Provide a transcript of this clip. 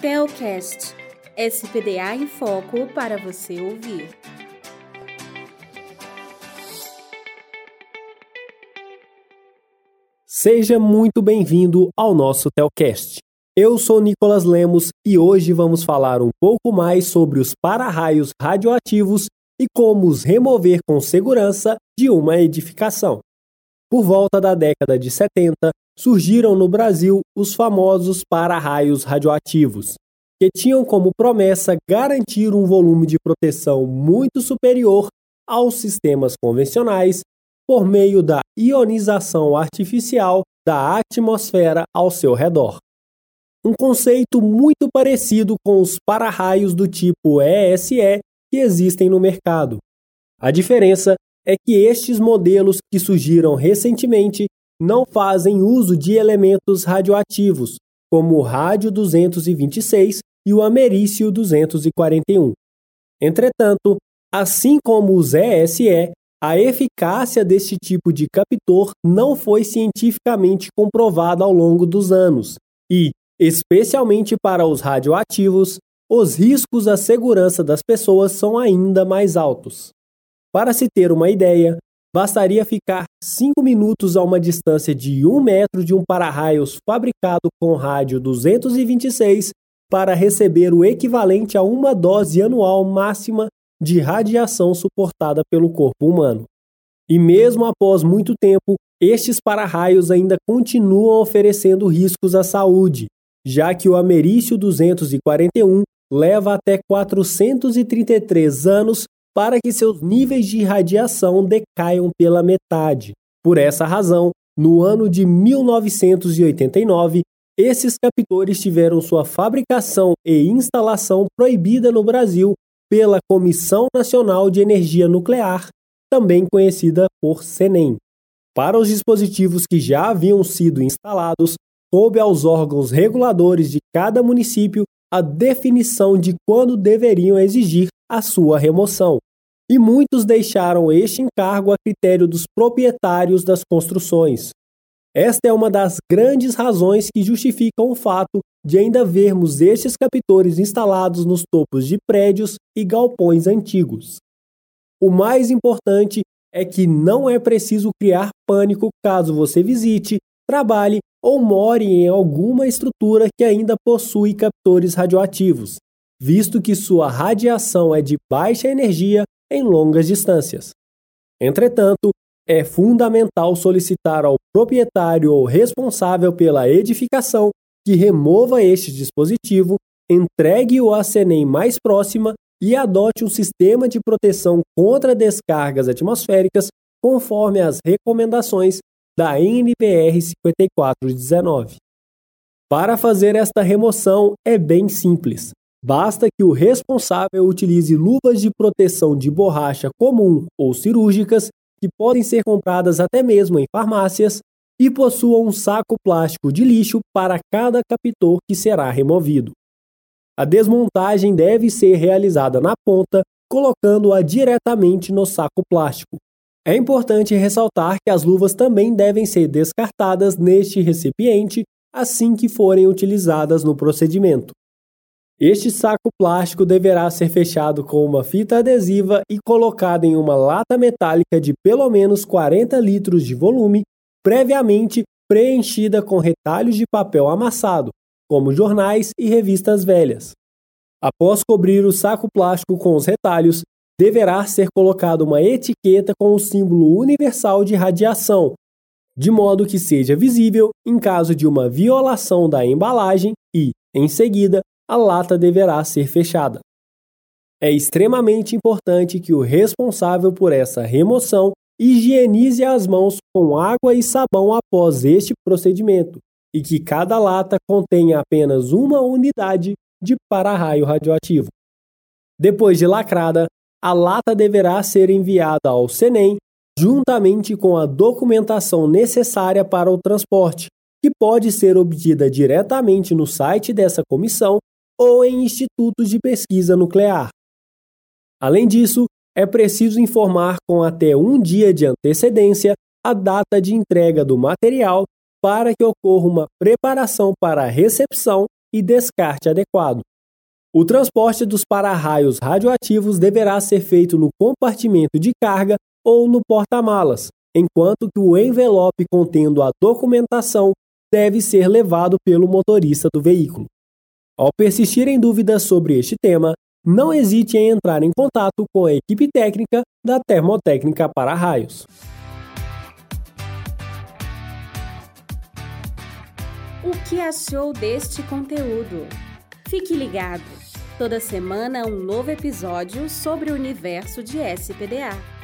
Telcast, SPDA em Foco para você ouvir. Seja muito bem-vindo ao nosso Telcast. Eu sou Nicolas Lemos e hoje vamos falar um pouco mais sobre os para-raios radioativos e como os remover com segurança de uma edificação. Por volta da década de 70, surgiram no Brasil os famosos para-raios radioativos, que tinham como promessa garantir um volume de proteção muito superior aos sistemas convencionais por meio da ionização artificial da atmosfera ao seu redor. Um conceito muito parecido com os para-raios do tipo ESE que existem no mercado. A diferença é que estes modelos que surgiram recentemente não fazem uso de elementos radioativos, como o rádio 226 e o americio 241. Entretanto, assim como os ESE, a eficácia deste tipo de captor não foi cientificamente comprovada ao longo dos anos e, especialmente para os radioativos, os riscos à segurança das pessoas são ainda mais altos. Para se ter uma ideia, bastaria ficar 5 minutos a uma distância de 1 metro de um para-raios fabricado com rádio 226 para receber o equivalente a uma dose anual máxima de radiação suportada pelo corpo humano. E mesmo após muito tempo, estes para-raios ainda continuam oferecendo riscos à saúde, já que o americio 241 leva até 433 anos para que seus níveis de radiação decaiam pela metade. Por essa razão, no ano de 1989, esses captores tiveram sua fabricação e instalação proibida no Brasil pela Comissão Nacional de Energia Nuclear, também conhecida por CENEM. Para os dispositivos que já haviam sido instalados, coube aos órgãos reguladores de cada município a definição de quando deveriam exigir a sua remoção, e muitos deixaram este encargo a critério dos proprietários das construções. Esta é uma das grandes razões que justificam o fato de ainda vermos estes captores instalados nos topos de prédios e galpões antigos. O mais importante é que não é preciso criar pânico caso você visite, trabalhe ou more em alguma estrutura que ainda possui captores radioativos visto que sua radiação é de baixa energia em longas distâncias. Entretanto, é fundamental solicitar ao proprietário ou responsável pela edificação que remova este dispositivo, entregue-o à CENEM mais próxima e adote um sistema de proteção contra descargas atmosféricas conforme as recomendações da NBR 5419. Para fazer esta remoção é bem simples. Basta que o responsável utilize luvas de proteção de borracha comum ou cirúrgicas, que podem ser compradas até mesmo em farmácias, e possua um saco plástico de lixo para cada captor que será removido. A desmontagem deve ser realizada na ponta, colocando-a diretamente no saco plástico. É importante ressaltar que as luvas também devem ser descartadas neste recipiente assim que forem utilizadas no procedimento. Este saco plástico deverá ser fechado com uma fita adesiva e colocado em uma lata metálica de pelo menos 40 litros de volume, previamente preenchida com retalhos de papel amassado, como jornais e revistas velhas. Após cobrir o saco plástico com os retalhos, deverá ser colocada uma etiqueta com o símbolo universal de radiação, de modo que seja visível em caso de uma violação da embalagem e, em seguida, a lata deverá ser fechada. É extremamente importante que o responsável por essa remoção higienize as mãos com água e sabão após este procedimento e que cada lata contenha apenas uma unidade de para-raio radioativo. Depois de lacrada, a lata deverá ser enviada ao CENEM juntamente com a documentação necessária para o transporte, que pode ser obtida diretamente no site dessa comissão ou em institutos de pesquisa nuclear. Além disso, é preciso informar com até um dia de antecedência a data de entrega do material para que ocorra uma preparação para a recepção e descarte adequado. O transporte dos para-raios radioativos deverá ser feito no compartimento de carga ou no porta-malas, enquanto que o envelope contendo a documentação deve ser levado pelo motorista do veículo. Ao persistirem dúvidas sobre este tema, não hesite em entrar em contato com a equipe técnica da Termotécnica Para-Raios. O que achou deste conteúdo? Fique ligado! Toda semana um novo episódio sobre o universo de SPDA.